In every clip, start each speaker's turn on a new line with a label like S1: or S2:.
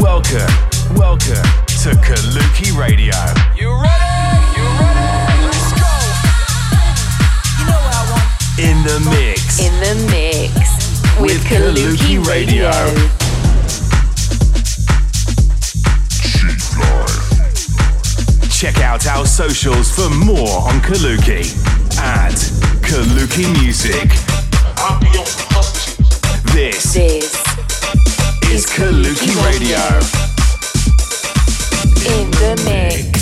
S1: Welcome, welcome to Kaluki Radio.
S2: You ready? You ready? Let's go. You know what I want.
S1: In the mix.
S3: In the mix with,
S1: With
S3: Kaluki,
S1: Kaluki
S3: Radio.
S1: Radio. Check out our socials for more on Kaluki at Kaluki Music. This
S3: This
S1: is Kaluki Radio.
S3: in the mix.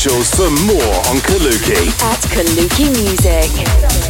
S1: Socials for more on Kaluki.
S4: At Kaluki Music.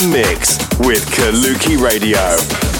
S3: The mix with Kaluki Radio.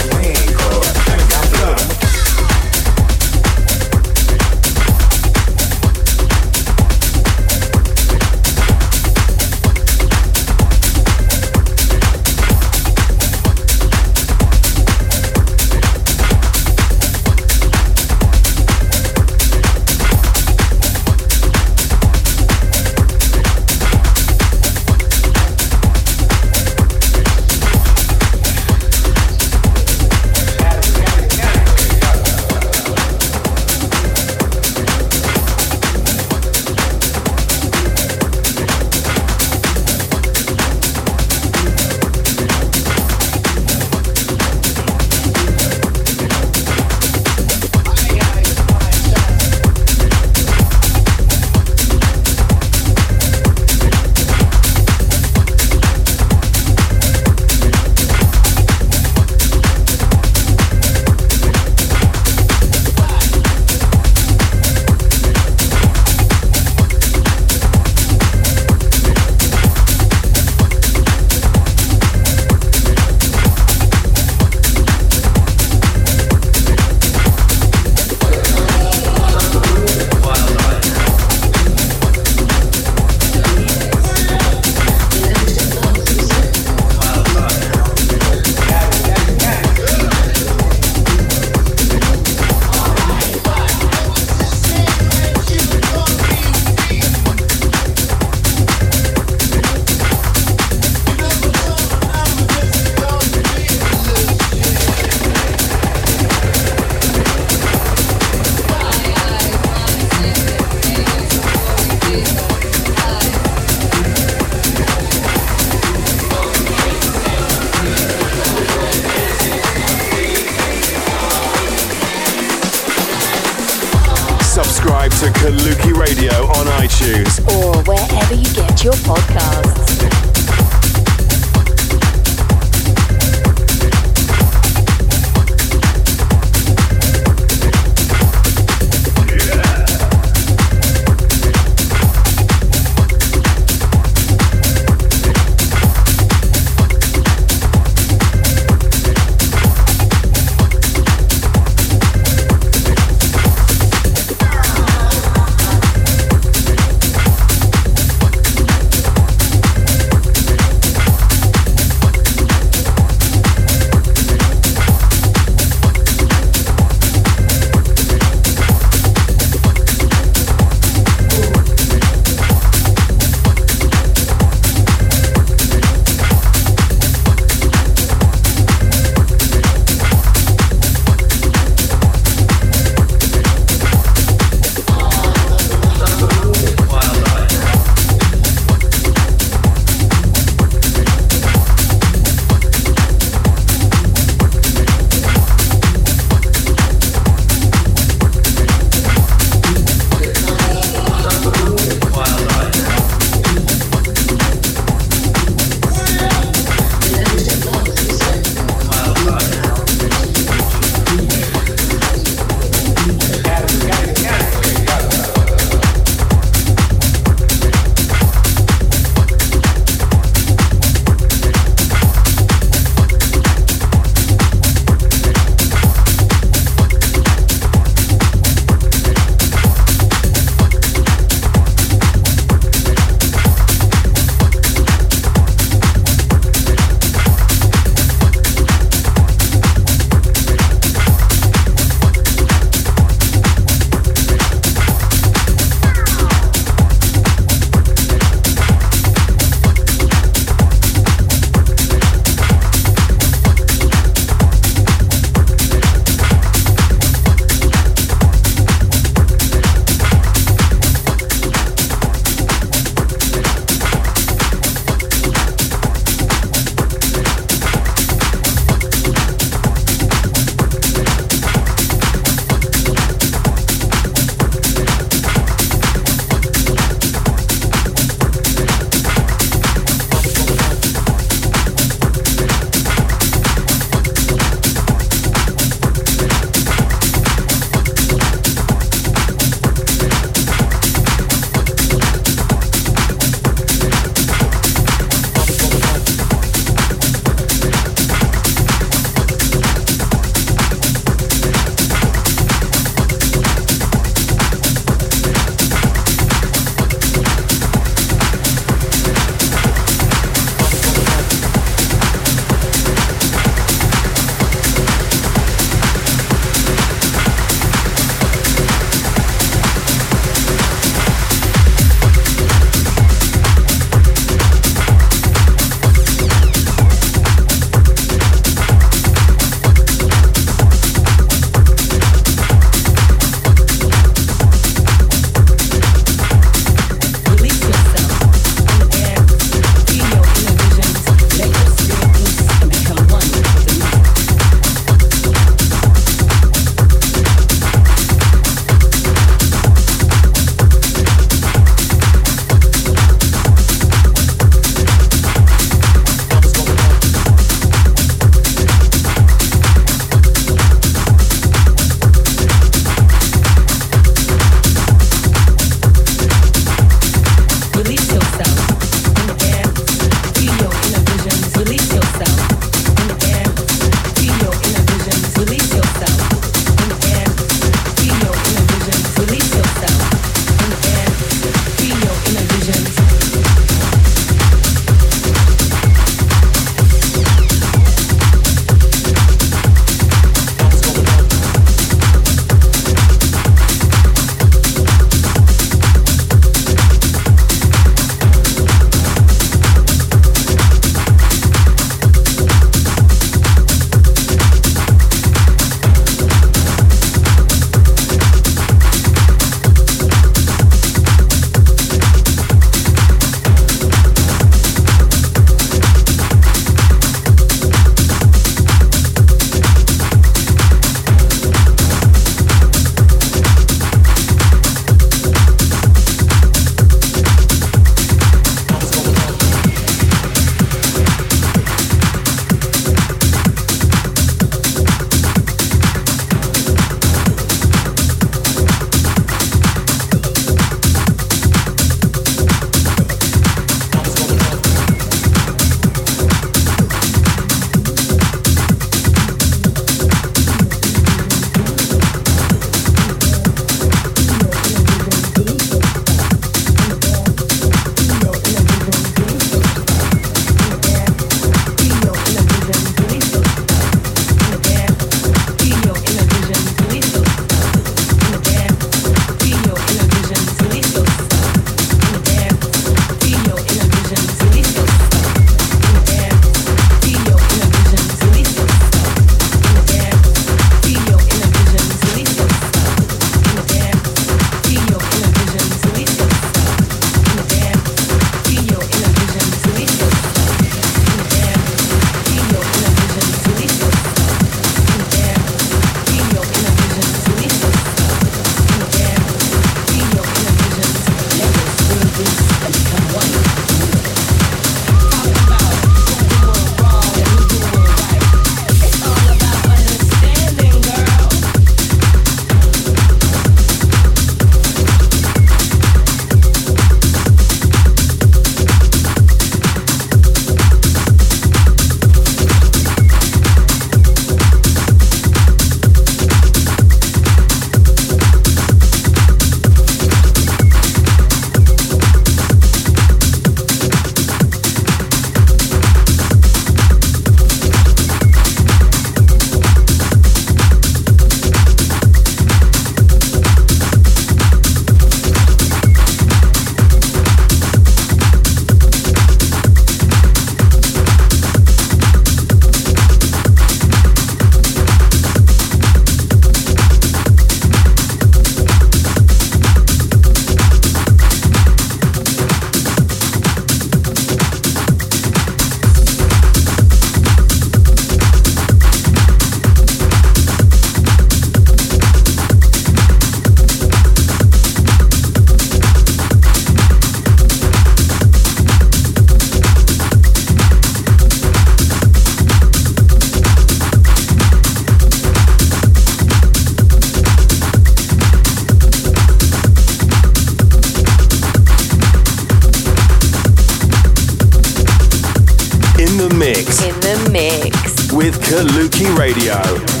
S1: With Kaluki Radio.